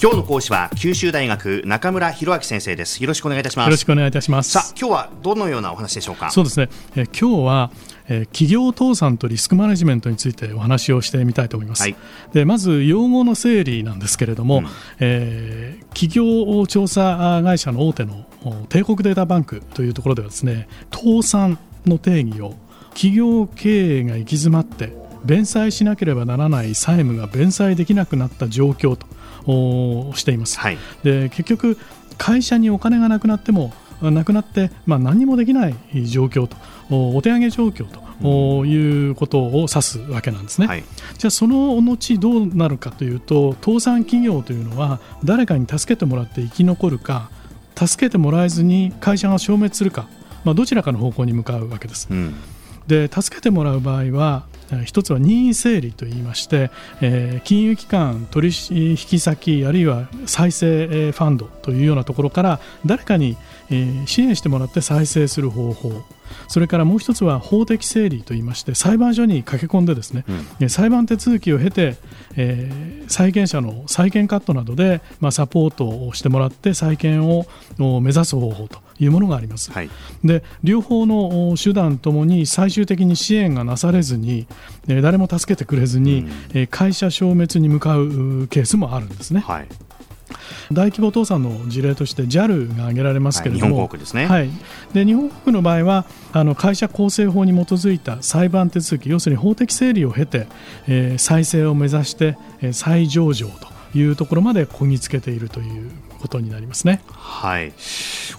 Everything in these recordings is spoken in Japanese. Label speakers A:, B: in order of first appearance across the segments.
A: 今日の講師は九州大学中村博明先生です。よろしくお願いいたします。
B: よろしくお願いいたします。
A: さあ今日はどのようなお話でしょうか？
B: そうですね。え今日はえ企業倒産とリスクマネジメントについてお話をしてみたいと思います、はい、でまず用語の整理なんですけれども、うん、えー、企業調査会社の大手の帝国データバンクというところではですね倒産の定義を企業経営が行き詰まって弁済しなければならない債務が弁済できなくなった状況としています、はい、で結局会社にお金がなくなってもなくなって、まあ、何もできない状況とお手上げ状況ということを指すわけなんですね、はい、じゃあその後どうなるかというと倒産企業というのは誰かに助けてもらって生き残るか助けてもらえずに会社が消滅するか、まあ、どちらかの方向に向かうわけです。うんで助けてもらう場合は一つは任意整理といいまして、えー、金融機関、取引先あるいは再生ファンドというようなところから誰かに、支援してもらって再生する方法それからもう一つは法的整理といいまして裁判所に駆け込んでですね、うん、裁判手続きを経て、えー、債権者の債権カットなどで、まあ、サポートをしてもらって債権を目指す方法というものがあります。はい、で両方の手段ともに最終的に支援がなされずに、え誰も助けてくれずに、うん、会社消滅に向かうケースもあるんですね。はい大規模倒産の事例として JAL が挙げられますけれども、はい、日本航空ですね、はい、で日本航空の場合はあの会社構成法に基づいた裁判手続き要するに法的整理を経て、えー、再生を目指して、えー、再上場というところまでこぎつけているということになりますね。
A: はい。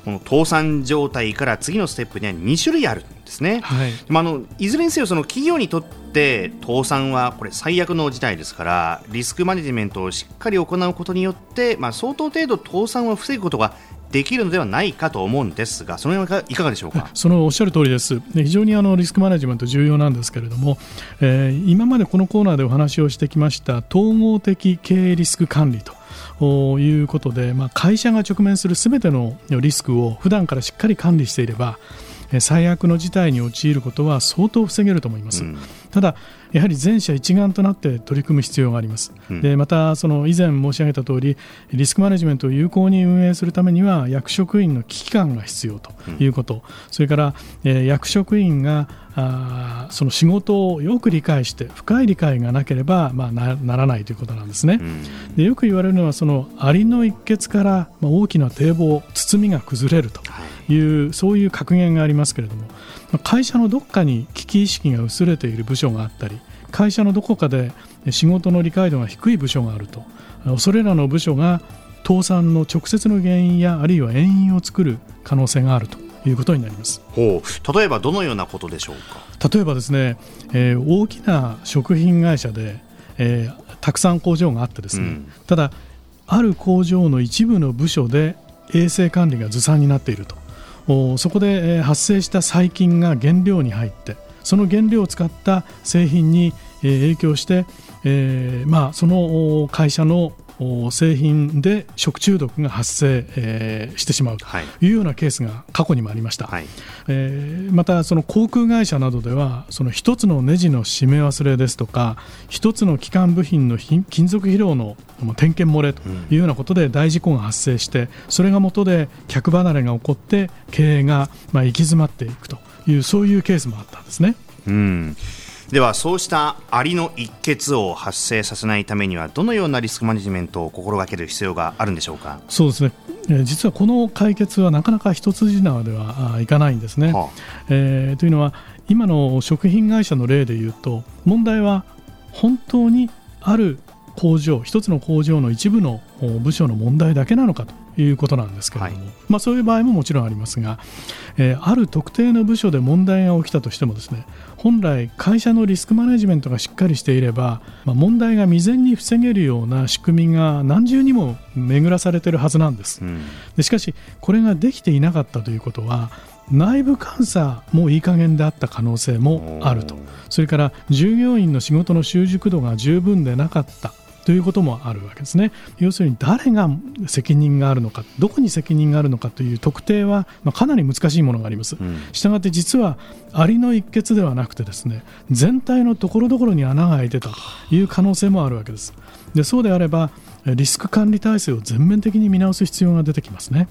A: この倒産状態から次のステップには2種類あるんですね。はい。まあのいずれにせよその企業にとって倒産はこれ最悪の事態ですからリスクマネジメントをしっかり行うことによってまあ相当程度倒産を防ぐことができるのではないかと思うんですが、その辺はいかがでしょうか？
B: そのおっしゃる通りです、非常にあのリスクマネジメント重要なんですけれども、えー、今までこのコーナーでお話をしてきました統合的経営リスク管理と。いうことで、まあ、会社が直面するすべてのリスクを普段からしっかり管理していれば最悪の事態に陥ることは相当防げると思います、うん、ただやはり全社一丸となって取り組む必要があります、うん、でまたその以前申し上げた通りリスクマネジメントを有効に運営するためには役職員の危機感が必要ということ、うん、それから、えー、役職員があその仕事をよく理解して深い理解がなければ、まあ、なならないということなんですね。でよく言われるのはそのアリの一穴から、まあ、大きな堤防包みが崩れるという、はい、そういう格言がありますけれども会社のどこかに危機意識が薄れている部署があったり会社のどこかで仕事の理解度が低い部署があるとそれらの部署が倒産の直接の原因やあるいは遠因を作る可能性があるということになります。
A: ほう。例えばどのようなことでしょう
B: か？例えばですね、えー、大きな食品会社で、えー、たくさん工場があってですね、うん、ただある工場の一部の部署で衛生管理がずさんになっていると。そこで発生した細菌が原料に入ってその原料を使った製品に影響して、えーまあ、その会社の製品で食中毒が発生、えー、してしまうとい。うようなケースが過去にもありました、はい、えー、またその航空会社などではその一つのネジの締め忘れですとか一つの基幹部品の金属疲労の点検漏れというようなことで大事故が発生してそれが元で客離れが起こって経営がまあ行き詰まっていくというそういうケースもあったんですね。
A: うんではそうしたアリの一欠を発生させないためにはどのようなリスクマネジメントを心がける必要があるんでしょうか？
B: そうですね。実はこの解決はなかなか一筋縄ではいかないんですね。はあ、えー、というのは今の食品会社の例でいうと問題は本当にある工場一つの工場の一部の部署の問題だけなのかということなんですけれども、はい、まあ、そういう場合ももちろんありますが、えー、ある特定の部署で問題が起きたとしてもですね本来会社のリスクマネジメントがしっかりしていれば、まあ、問題が未然に防げるような仕組みが何重にも巡らされているはずなんです、うん、でしかしこれができていなかったということは内部監査もいい加減であった可能性もあると。それから従業員の仕事の習熟度が十分でなかったということもあるわけですね。要するに誰が責任があるのか、どこに責任があるのかという特定は、まあ、かなり難しいものがあります。したがって実はアリの一欠ではなくてですね、全体のところどころに穴が開いてたという可能性もあるわけです。でそうであればリスク管理体制を全面的に見直す必要が出てきますね。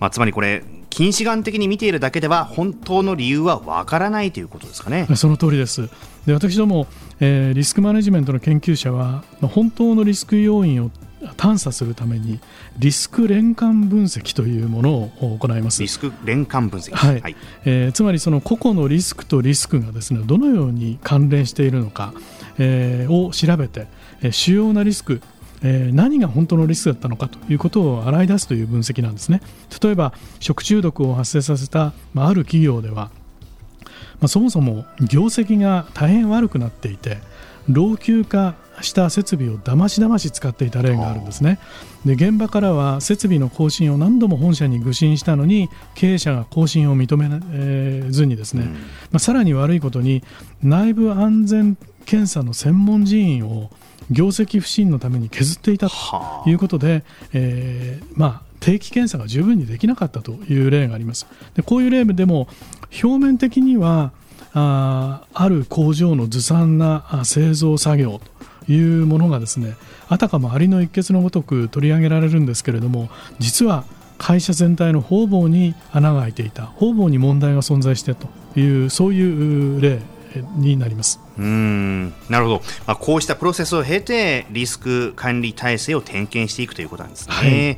A: まあ、つまりこれ、近視眼的に見ているだけでは、本当の理由はわからないということですかね。
B: その通りです。で私ども、えー、リスクマネジメントの研究者は、本当のリスク要因を探査するためにリスク連関分析というものを行います
A: リスク連関分析、
B: はい、はい、えー、つまりその個々のリスクとリスクがですねどのように関連しているのか、えー、を調べて、えー、主要なリスクえー、何が本当のリスクだったのかということを洗い出すという分析なんですね。例えば食中毒を発生させた、まあ、ある企業では、まあ、そもそも業績が大変悪くなっていて老朽化した設備をだましだまし使っていた例があるんですね。で現場からは設備の更新を何度も本社に具申したのに経営者が更新を認めずにですね、うん、まあ、さらに悪いことに内部安全検査の専門人員を業績不振のために削っていたということで、えー、まあ、定期検査が十分にできなかったという例があります。でこういう例でも表面的にはあある工場のずさんな製造作業というものがですねあたかもアリの一穴のごとく取り上げられるんですけれども実は会社全体の方々に穴が開いていた方々に問題が存在してというそういう例になります。
A: うん。なるほど、まあ、こうしたプロセスを経てリスク管理体制を点検していくということなんですね。はい。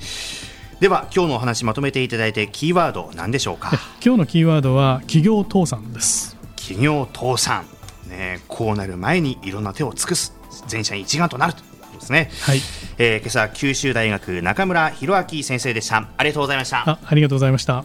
A: では今日のお話まとめていただいてキーワード何でしょうか？
B: 今日のキーワードは企業倒産です。
A: 企業倒産。ねこうなる前にいろんな手を尽くす全社一丸となるということですね。はい、えー、今朝九州大学中村博明先生でした。ありがとうございました。
B: あありがとうございました